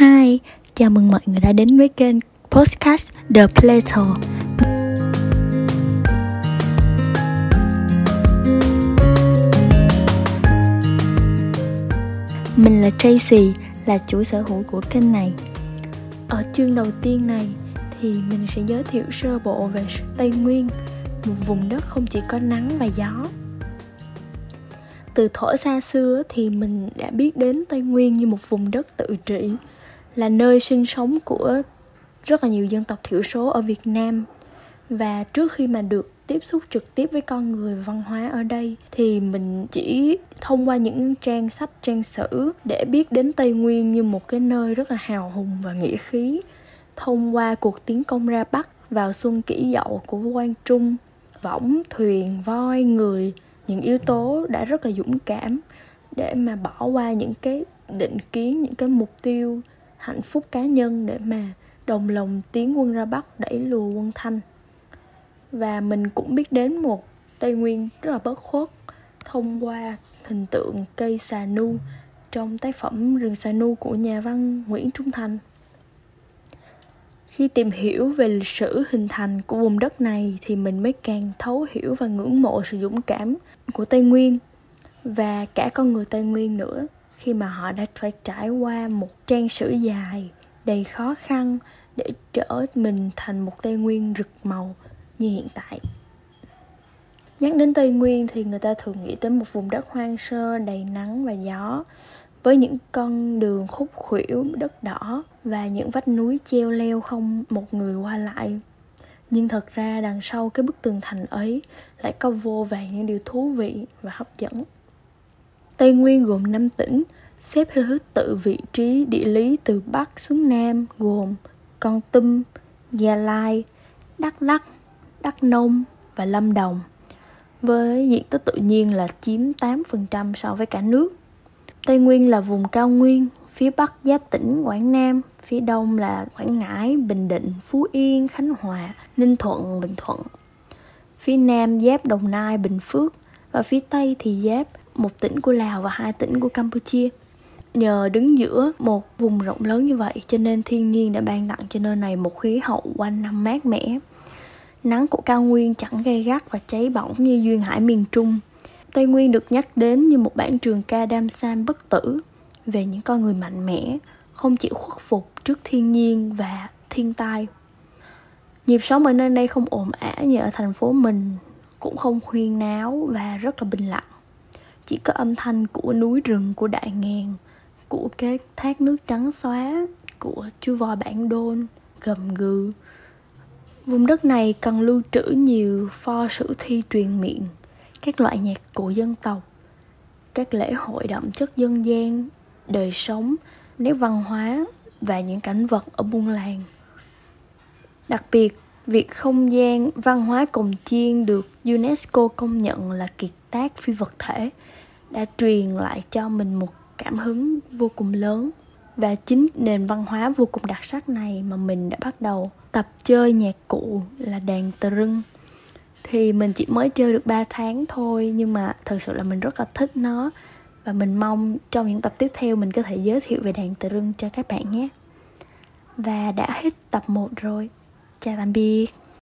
Hi, chào mừng mọi người đã đến với kênh Podcast The Plato. Mình là Tracy, là chủ sở hữu của kênh này. Ở chương đầu tiên này thì mình sẽ giới thiệu sơ bộ về Tây Nguyên Một vùng đất không chỉ có nắng và gió. Từ thuở xa xưa thì mình đã biết đến Tây Nguyên như một vùng đất tự trị là nơi sinh sống của rất là nhiều dân tộc thiểu số ở Việt Nam. Và trước khi mà được tiếp xúc trực tiếp với con người và văn hóa ở đây, thì mình chỉ thông qua những trang sách, trang sử để biết đến Tây Nguyên như một cái nơi rất là hào hùng và nghĩa khí. Thông qua cuộc tiến công ra Bắc vào xuân kỷ dậu của Quang Trung, võng, thuyền, voi, người, những yếu tố đã rất là dũng cảm để mà bỏ qua những cái định kiến, những cái mục tiêu hạnh phúc cá nhân để mà đồng lòng tiến quân ra bắc đẩy lùa quân thanh. Và mình cũng biết đến một tây nguyên rất là bất khuất, thông qua hình tượng cây xà nu trong tác phẩm rừng xà nu của nhà văn nguyễn trung thành. Khi tìm hiểu về lịch sử hình thành của vùng đất này thì mình mới càng thấu hiểu và ngưỡng mộ sự dũng cảm của tây nguyên và cả con người tây nguyên nữa khi mà họ đã phải trải qua một trang sử dài đầy khó khăn để trở mình thành một tây nguyên rực màu như hiện tại. Nhắc đến tây nguyên thì người ta thường nghĩ tới một vùng đất hoang sơ, đầy nắng và gió, với những con đường khúc khuỷu, đất đỏ và những vách núi treo leo không một người qua lại. Nhưng thật ra đằng sau cái bức tường thành ấy lại có vô vàn những điều thú vị và hấp dẫn tây nguyên gồm 5 tỉnh xếp theo thứ tự vị trí địa lý từ bắc xuống nam gồm con tum gia lai đắk lắc đắk nông và lâm đồng với diện tích tự nhiên là chiếm 8% so với cả nước Tây Nguyên là vùng cao nguyên, phía Bắc giáp tỉnh Quảng Nam, phía Đông là Quảng Ngãi, Bình Định, Phú Yên, Khánh Hòa, Ninh Thuận, Bình Thuận. Phía Nam giáp Đồng Nai, Bình Phước và phía Tây thì giáp một tỉnh của Lào và hai tỉnh của Campuchia. Nhờ đứng giữa một vùng rộng lớn như vậy cho nên thiên nhiên đã ban tặng cho nơi này một khí hậu quanh năm mát mẻ. Nắng của cao nguyên chẳng gay gắt và cháy bỏng như duyên hải miền Trung Tây Nguyên được nhắc đến như một bản trường ca đam san bất tử về những con người mạnh mẽ, không chịu khuất phục trước thiên nhiên và thiên tai. Nhịp sống ở nơi đây không ồn ào như ở thành phố mình, cũng không khuyên náo và rất là bình lặng. Chỉ có âm thanh của núi rừng của đại ngàn, của cái thác nước trắng xóa, của chú voi bản đôn, gầm gừ. Vùng đất này cần lưu trữ nhiều pho sử thi truyền miệng các loại nhạc của dân tộc các lễ hội đậm chất dân gian đời sống nét văn hóa và những cảnh vật ở buôn làng đặc biệt việc không gian văn hóa cồng chiên được unesco công nhận là kiệt tác phi vật thể, đã truyền lại cho mình một cảm hứng vô cùng lớn. Và chính nền văn hóa vô cùng đặc sắc này mà mình đã bắt đầu tập chơi nhạc cụ là đàn tờ rưng. Thì mình chỉ mới chơi được 3 tháng thôi, nhưng mà thật sự là mình rất là thích nó. Và mình mong trong những tập tiếp theo mình có thể giới thiệu về đàn tờ rưng cho các bạn nhé. Và đã hết tập 1 rồi chào tạm biệt.